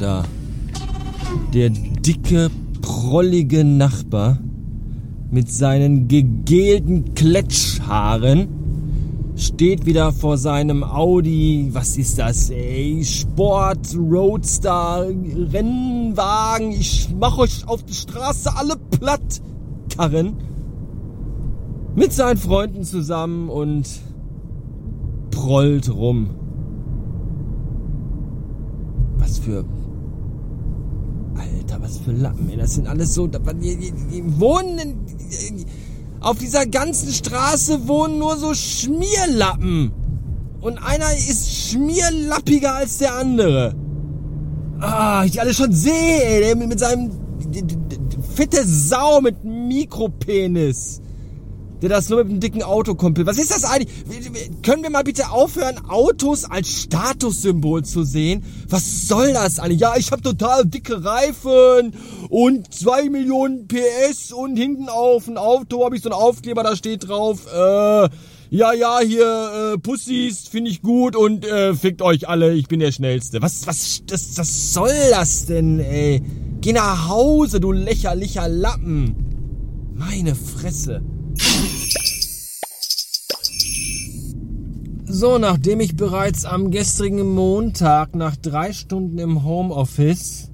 Ja. Der dicke, prollige Nachbar mit seinen gegelten Kletschhaaren steht wieder vor seinem Audi, was ist das, ey? Sport, Roadster, Rennwagen. Ich mach euch auf die Straße alle platt, Karren. Mit seinen Freunden zusammen und prollt rum. Was für. Alter, was für Lappen, ey. Das sind alles so. Die, die, die wohnen. In, auf dieser ganzen Straße wohnen nur so Schmierlappen. Und einer ist schmierlappiger als der andere. Ah, ich alle schon sehe, ey, der mit seinem fette Sau mit Mikropenis der das nur mit einem dicken Auto kommt. Was ist das eigentlich? Können wir mal bitte aufhören, Autos als Statussymbol zu sehen? Was soll das eigentlich? Ja, ich habe total dicke Reifen und zwei Millionen PS und hinten auf ein Auto habe ich so einen Aufkleber, da steht drauf, äh, ja, ja, hier, äh, Pussys, finde ich gut und äh, fickt euch alle, ich bin der Schnellste. Was, was, das, was soll das denn, ey? Geh nach Hause, du lächerlicher Lappen. Meine Fresse. So, nachdem ich bereits am gestrigen Montag nach drei Stunden im Homeoffice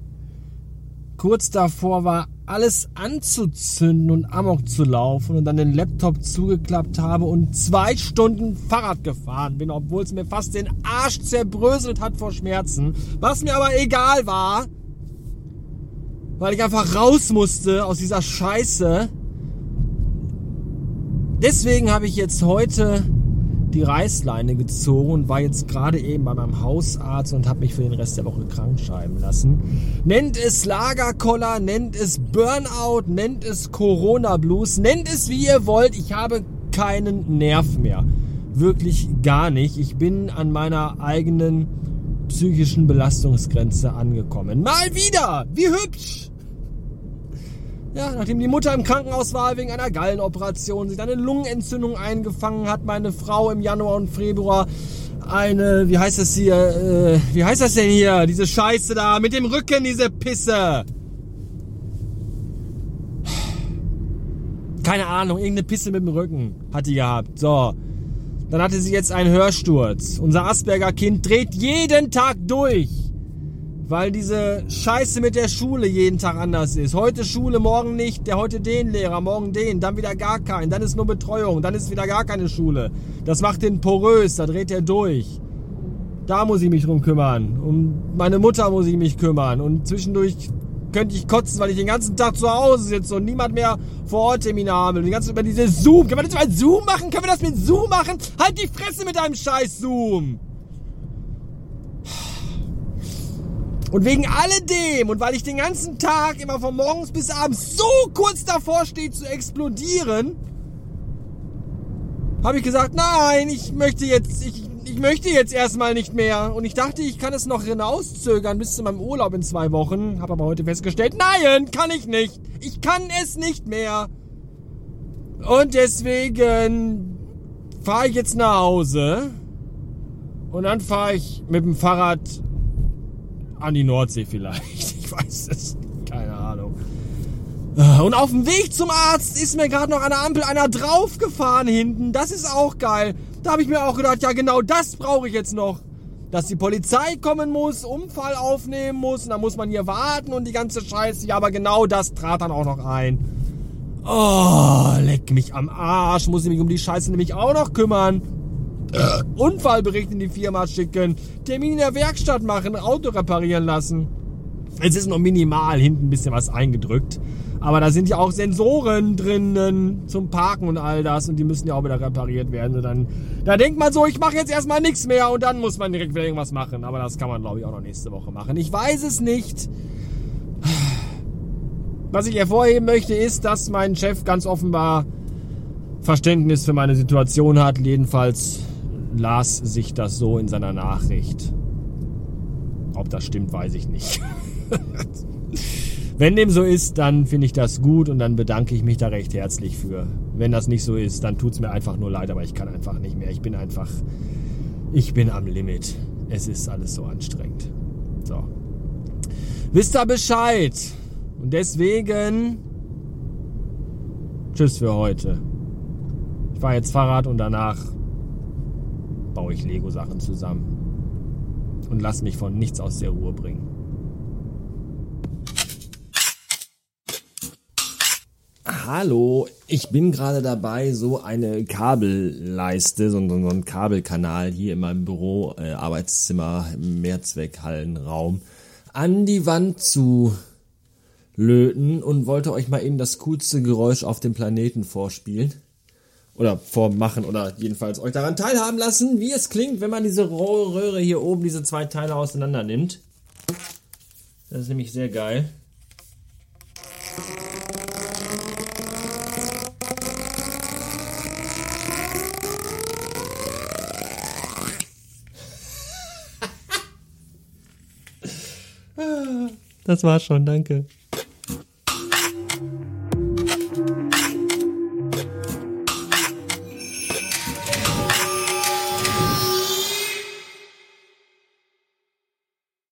kurz davor war, alles anzuzünden und Amok zu laufen und dann den Laptop zugeklappt habe und zwei Stunden Fahrrad gefahren bin, obwohl es mir fast den Arsch zerbröselt hat vor Schmerzen, was mir aber egal war, weil ich einfach raus musste aus dieser Scheiße. Deswegen habe ich jetzt heute die Reißleine gezogen und war jetzt gerade eben bei meinem Hausarzt und habe mich für den Rest der Woche krank schreiben lassen. Nennt es Lagerkoller, nennt es Burnout, nennt es Corona Blues, nennt es wie ihr wollt. Ich habe keinen Nerv mehr. Wirklich gar nicht. Ich bin an meiner eigenen psychischen Belastungsgrenze angekommen. Mal wieder! Wie hübsch! Ja, nachdem die Mutter im Krankenhaus war wegen einer Gallenoperation, sich eine Lungenentzündung eingefangen hat, meine Frau im Januar und Februar eine, wie heißt das hier, äh, wie heißt das denn hier, diese Scheiße da, mit dem Rücken, diese Pisse. Keine Ahnung, irgendeine Pisse mit dem Rücken hat die gehabt. So. Dann hatte sie jetzt einen Hörsturz. Unser Asperger-Kind dreht jeden Tag durch weil diese Scheiße mit der Schule jeden Tag anders ist. Heute Schule, morgen nicht, der heute den Lehrer, morgen den, dann wieder gar keinen, dann ist nur Betreuung, dann ist wieder gar keine Schule. Das macht den porös, da dreht er durch. Da muss ich mich drum kümmern. Um meine Mutter muss ich mich kümmern. Und zwischendurch könnte ich kotzen, weil ich den ganzen Tag zu Hause sitze und niemand mehr vor Ort Termine habe. Die ganze über diese Zoom. Können wir das über Zoom machen? Können wir das mit Zoom machen? Halt die Fresse mit deinem scheiß Zoom! Und wegen alledem und weil ich den ganzen Tag immer von morgens bis abends so kurz davor stehe zu explodieren, habe ich gesagt, nein, ich möchte jetzt, ich, ich möchte jetzt erstmal nicht mehr. Und ich dachte, ich kann es noch hinauszögern bis zu meinem Urlaub in zwei Wochen. Habe aber heute festgestellt, nein, kann ich nicht. Ich kann es nicht mehr. Und deswegen fahre ich jetzt nach Hause. Und dann fahre ich mit dem Fahrrad an die Nordsee vielleicht. Ich weiß es. Keine Ahnung. Und auf dem Weg zum Arzt ist mir gerade noch an der Ampel einer draufgefahren hinten. Das ist auch geil. Da habe ich mir auch gedacht, ja genau das brauche ich jetzt noch. Dass die Polizei kommen muss, Unfall aufnehmen muss und dann muss man hier warten und die ganze Scheiße. Ja, aber genau das trat dann auch noch ein. Oh, leck mich am Arsch. Muss ich mich um die Scheiße nämlich auch noch kümmern. Äh, Unfallbericht in die Firma schicken, Termin in der Werkstatt machen, Auto reparieren lassen. Es ist noch minimal hinten ein bisschen was eingedrückt. Aber da sind ja auch Sensoren drinnen zum Parken und all das und die müssen ja auch wieder repariert werden. Und dann, da denkt man so, ich mache jetzt erstmal nichts mehr und dann muss man direkt wieder irgendwas machen. Aber das kann man, glaube ich, auch noch nächste Woche machen. Ich weiß es nicht. Was ich hervorheben möchte, ist, dass mein Chef ganz offenbar Verständnis für meine Situation hat. Jedenfalls las sich das so in seiner Nachricht. Ob das stimmt, weiß ich nicht. Wenn dem so ist, dann finde ich das gut und dann bedanke ich mich da recht herzlich für. Wenn das nicht so ist, dann tut es mir einfach nur leid, aber ich kann einfach nicht mehr. Ich bin einfach, ich bin am Limit. Es ist alles so anstrengend. So. Wisst ihr Bescheid? Und deswegen. Tschüss für heute. Ich fahre jetzt Fahrrad und danach baue ich Lego-Sachen zusammen. Und lass mich von nichts aus der Ruhe bringen. Hallo, ich bin gerade dabei, so eine Kabelleiste, so einen Kabelkanal hier in meinem Büro, äh, Arbeitszimmer, Mehrzweckhallenraum, an die Wand zu löten und wollte euch mal eben das coolste Geräusch auf dem Planeten vorspielen. Oder vormachen oder jedenfalls euch daran teilhaben lassen, wie es klingt, wenn man diese Röhre hier oben, diese zwei Teile auseinander nimmt. Das ist nämlich sehr geil. Das war's schon, danke.